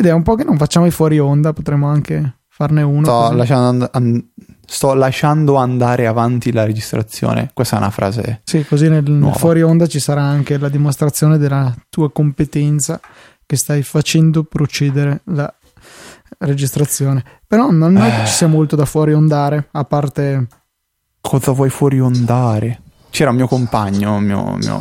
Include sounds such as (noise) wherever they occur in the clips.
Vedi, è un po' che non facciamo i fuori onda, potremmo anche farne uno. Sto lasciando, and- sto lasciando, andare avanti la registrazione. Questa è una frase. Sì, così nel, nel fuori onda ci sarà anche la dimostrazione della tua competenza che stai facendo procedere la registrazione. Però non è che ci sia molto da fuori ondare, a parte... Cosa vuoi fuori ondare? C'era un mio compagno, un mio, mio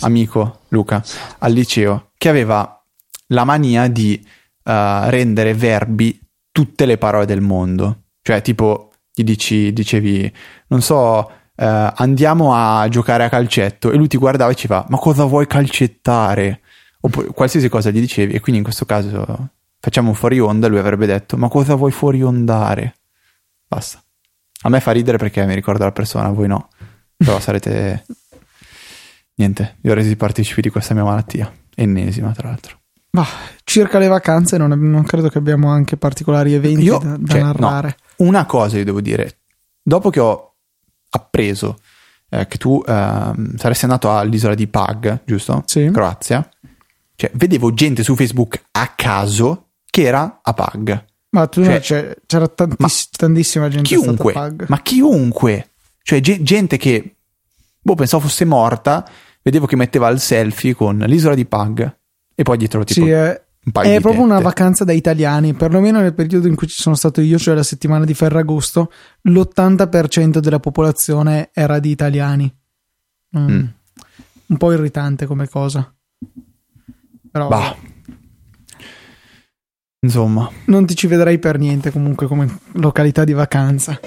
amico Luca, al liceo, che aveva la mania di uh, rendere verbi tutte le parole del mondo. Cioè, tipo, gli dici, dicevi, non so, uh, andiamo a giocare a calcetto, e lui ti guardava e ci fa, ma cosa vuoi calcettare? Oppure qualsiasi cosa gli dicevi, e quindi in questo caso facciamo un fuori onda, lui avrebbe detto, ma cosa vuoi fuori ondare? Basta. A me fa ridere perché mi ricorda la persona, a voi no. Però sarete... (laughs) Niente, vi ho resi partecipi di questa mia malattia. Ennesima, tra l'altro. Ma circa le vacanze non, non, credo che abbiamo anche particolari eventi io, da, da cioè, narrare. No, una cosa io devo dire. Dopo che ho appreso eh, che tu eh, saresti andato all'isola di Pag, giusto? Sì. Croazia. Cioè, vedevo gente su Facebook a caso che era a Pag. Ma tu cioè, cioè, c'era tantiss- tantissima gente chiunque, a Pag. Ma chiunque. Cioè, ge- gente che, boh, pensavo fosse morta, vedevo che metteva il selfie con l'isola di Pag e poi dietro tipo sì, è, è proprio una vacanza da italiani, perlomeno nel periodo in cui ci sono stato io, cioè la settimana di Ferragosto, l'80% della popolazione era di italiani. Mm. Mm. Un po' irritante come cosa. Però bah. Insomma, non ti ci vedrai per niente comunque come località di vacanza.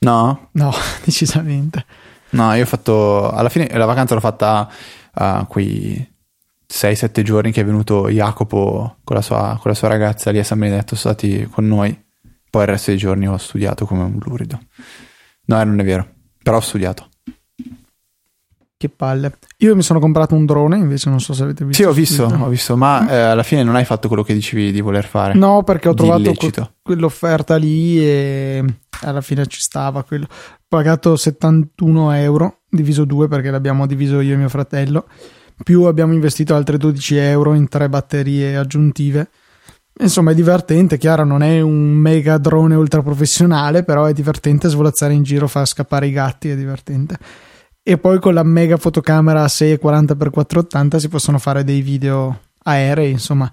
No? No, (laughs) decisamente. No, io ho fatto alla fine la vacanza l'ho fatta uh, quei 6-7 giorni che è venuto Jacopo con la, sua, con la sua ragazza lì a San Benedetto, sono stati con noi. Poi il resto dei giorni ho studiato come un lurido. No, non è vero, però ho studiato. Che palle. Io mi sono comprato un drone, invece non so se avete visto. Sì, ho visto, ho visto ma mm. eh, alla fine non hai fatto quello che dicevi di voler fare. No, perché ho trovato que- quell'offerta lì e alla fine ci stava quello. Ho pagato 71 euro, diviso due perché l'abbiamo diviso io e mio fratello più abbiamo investito altre 12 euro in tre batterie aggiuntive. Insomma, è divertente, chiaro, non è un mega drone ultra professionale, però è divertente svolazzare in giro, far scappare i gatti, è divertente. E poi con la mega fotocamera 640x480 si possono fare dei video aerei, insomma,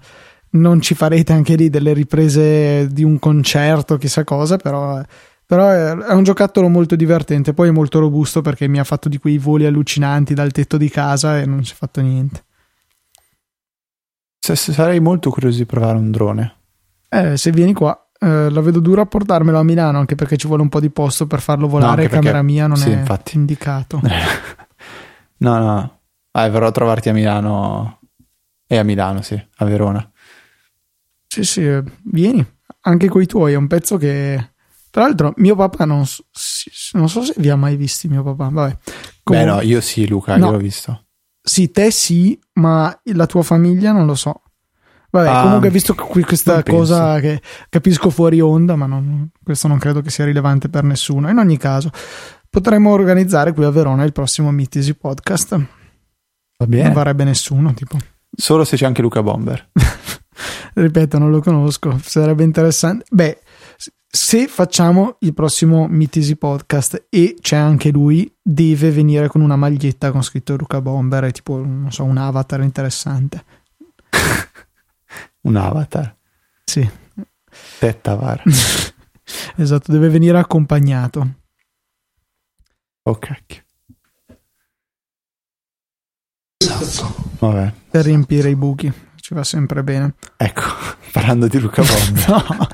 non ci farete anche lì delle riprese di un concerto, chissà cosa, però però è, un giocattolo molto divertente, poi è molto robusto perché mi ha fatto di quei voli allucinanti dal tetto di casa e non si è fatto niente. Se, sarei molto curioso di provare un drone. Eh, se vieni qua, eh, la vedo dura a portarmelo a Milano, anche perché ci vuole un po' di posto per farlo volare, no, camera mia non sì, è infatti. indicato. (laughs) no, no, ah, verrò a trovarti a Milano e a Milano, sì, a Verona. Sì, sì, eh, vieni, anche coi tuoi, è un pezzo che tra l'altro, mio papà non, so, non so se vi ha mai visti mio papà. Vabbè. Comunque, Beh, no, io sì, Luca, no. io l'ho visto. Sì, te sì, ma la tua famiglia non lo so. Vabbè, ah, comunque, visto qui questa cosa che capisco fuori onda, ma non, questo non credo che sia rilevante per nessuno. In ogni caso, potremmo organizzare qui a Verona il prossimo Mitisi podcast. Va bene. Non varrebbe nessuno, tipo. Solo se c'è anche Luca Bomber. (laughs) Ripeto, non lo conosco. Sarebbe interessante. Beh, se facciamo il prossimo Mitisi podcast e c'è anche lui, deve venire con una maglietta con scritto Luca Bomber e tipo, non so, un avatar interessante. (laughs) un avatar? Sì. Tettavar. (laughs) esatto, deve venire accompagnato. Oh cacchio. Vabbè. Per riempire i buchi, ci va sempre bene. Ecco, (laughs) parlando di Luca Bomber. no.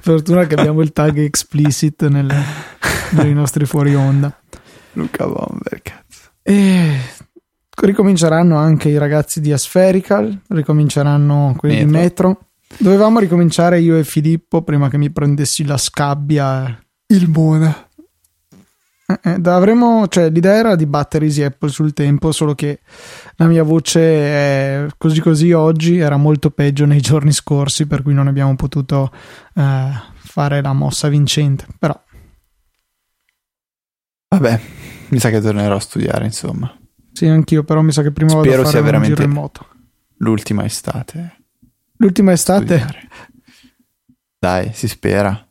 Fortuna che abbiamo il tag explicit nelle, nei nostri fuori onda. Luca Bomber, cazzo. E ricominceranno anche i ragazzi di Aspherical, ricominceranno quelli Metro. di Metro. Dovevamo ricominciare io e Filippo prima che mi prendessi la scabbia. Il Mona. Eh, eh avremo, cioè, l'idea era di battere Easy Apple sul tempo, solo che la mia voce è così così oggi, era molto peggio nei giorni scorsi, per cui non abbiamo potuto eh, fare la mossa vincente. Però. Vabbè, mi sa che tornerò a studiare, insomma. Sì, anch'io, però mi sa che prima Spero vado a fare sia veramente in moto. L'ultima estate. L'ultima estate. Studiare. Dai, si spera.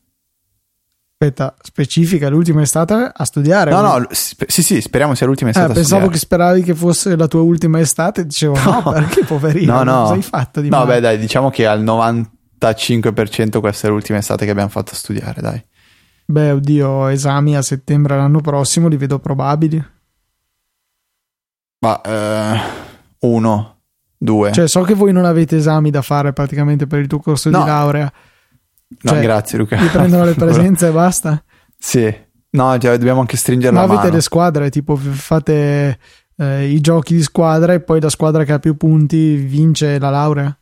Aspetta, specifica l'ultima estate a studiare. No, no, sì, sì, speriamo sia l'ultima estate. Eh, pensavo che speravi che fosse la tua ultima estate. Dicevo, no, no perché poverino? No, (laughs) no. Cosa hai fatto di No, male? beh, dai, diciamo che al 95% questa è l'ultima estate che abbiamo fatto a studiare, dai. Beh, oddio, esami a settembre l'anno prossimo li vedo probabili. Ma eh, uno, due. Cioè, so che voi non avete esami da fare praticamente per il tuo corso no. di laurea. Cioè, no, grazie Luca. Vi prendono le (laughs) presenze e basta? Sì. No, cioè, dobbiamo anche stringere Ma la avete le squadre, tipo fate eh, i giochi di squadra e poi la squadra che ha più punti vince la laurea?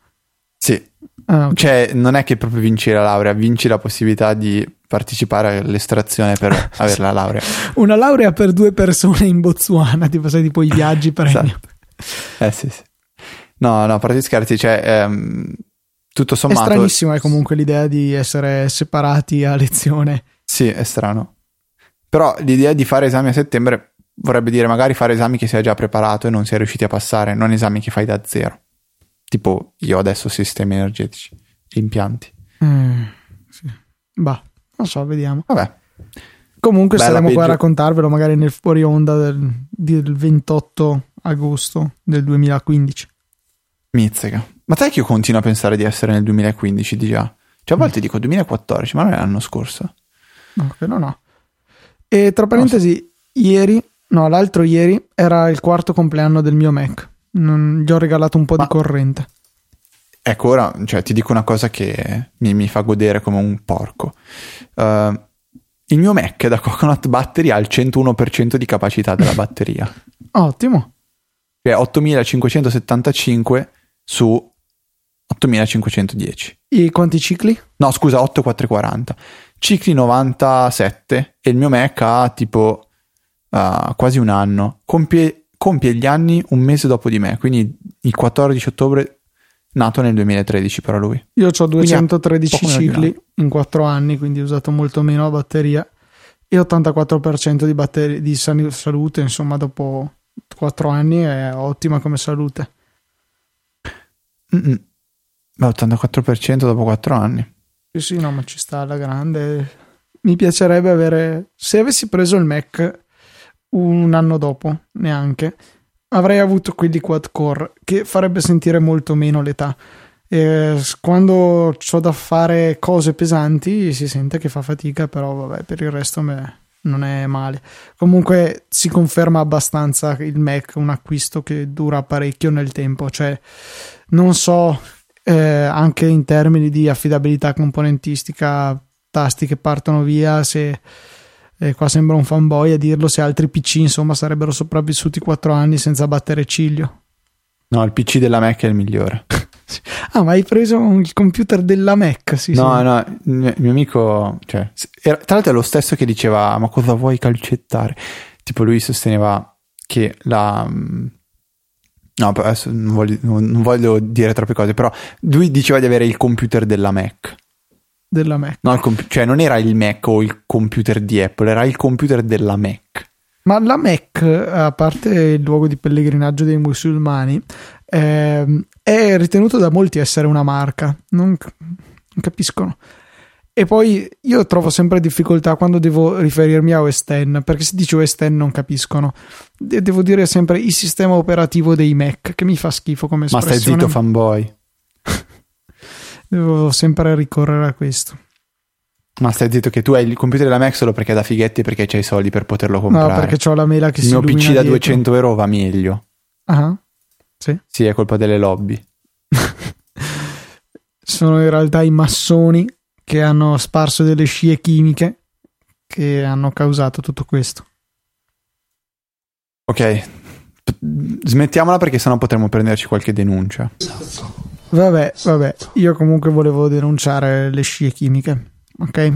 Sì. Ah, okay. Cioè, non è che proprio vinci la laurea, vinci la possibilità di partecipare all'estrazione per (laughs) avere la laurea. Una laurea per due persone in Botswana, (laughs) tipo sai, tipo i viaggi premio. Esatto. Eh sì, sì. No, no, a parte scherzi, cioè, ehm, tutto sommato... È stranissimo è comunque l'idea di essere separati a lezione. Sì, è strano. Però l'idea di fare esami a settembre vorrebbe dire magari fare esami che sei già preparato e non sei riusciti a passare, non esami che fai da zero. Tipo io adesso sistemi energetici, impianti. Mm, sì. Bah, non so, vediamo. Vabbè. Comunque Bella saremo peggio. qua a raccontarvelo magari nel fuori onda del, del 28 agosto del 2015. Mizzica. Ma sai che io continuo a pensare di essere nel 2015 di già? Cioè a volte mm. dico 2014, ma non è l'anno scorso. No, che no. E tra parentesi, so. ieri, no, l'altro ieri era il quarto compleanno del mio Mac. Non, gli ho regalato un po' ma... di corrente. Ecco, ora cioè, ti dico una cosa che mi, mi fa godere come un porco. Uh, il mio Mac da Coconut Battery ha il 101% di capacità della batteria. (laughs) Ottimo. Cioè 8575 su 8510. E quanti cicli? No, scusa, 8440. Cicli 97 e il mio Mac ha tipo uh, quasi un anno. Compie, compie gli anni un mese dopo di me, quindi il 14 ottobre Nato nel 2013 però lui. Io ho 213 cicli in 4 anni, quindi ho usato molto meno la batteria e 84% di, batteri- di salute, insomma, dopo 4 anni è ottima come salute. Mm-mm. Ma 84% dopo 4 anni. Sì, sì, no, ma ci sta alla grande. Mi piacerebbe avere, se avessi preso il Mac un anno dopo, neanche, avrei avuto quelli quad core che farebbe sentire molto meno l'età. E quando ho da fare cose pesanti si sente che fa fatica, però vabbè, per il resto me, non è male. Comunque si conferma abbastanza il Mac un acquisto che dura parecchio nel tempo, cioè non so eh, anche in termini di affidabilità componentistica, tasti che partono via, se e qua sembra un fanboy a dirlo se altri PC insomma sarebbero sopravvissuti 4 anni senza battere ciglio. No, il PC della Mac è il migliore. (laughs) (laughs) ah, ma hai preso il computer della Mac? Sì, no, sì. no, il mio amico, cioè, era, tra l'altro è lo stesso che diceva, ma cosa vuoi calcettare? Tipo lui sosteneva che la... Mm, no, adesso non voglio, non voglio dire troppe cose, però lui diceva di avere il computer della Mac della Mac. No, comp- cioè non era il Mac o il computer di Apple, era il computer della Mac. Ma la Mac, a parte il luogo di pellegrinaggio dei musulmani, eh, è ritenuto da molti essere una marca. Non, non capiscono. E poi io trovo sempre difficoltà quando devo riferirmi a OS X, perché se dice OS X non capiscono. devo dire sempre il sistema operativo dei Mac, che mi fa schifo come espressione. Ma stai zitto fanboy. (laughs) Devo sempre ricorrere a questo. Ma stai zitto che tu hai il computer della Mac solo perché è da fighetti e perché c'hai i soldi per poterlo comprare. No, perché ho la mela che il si Il mio PC da dietro. 200 euro va meglio. Ah, sì. Sì, è colpa delle lobby. (laughs) Sono in realtà i massoni che hanno sparso delle scie chimiche che hanno causato tutto questo. Ok, smettiamola perché sennò potremmo prenderci qualche denuncia. Vabbè, vabbè, io comunque volevo denunciare le scie chimiche, ok?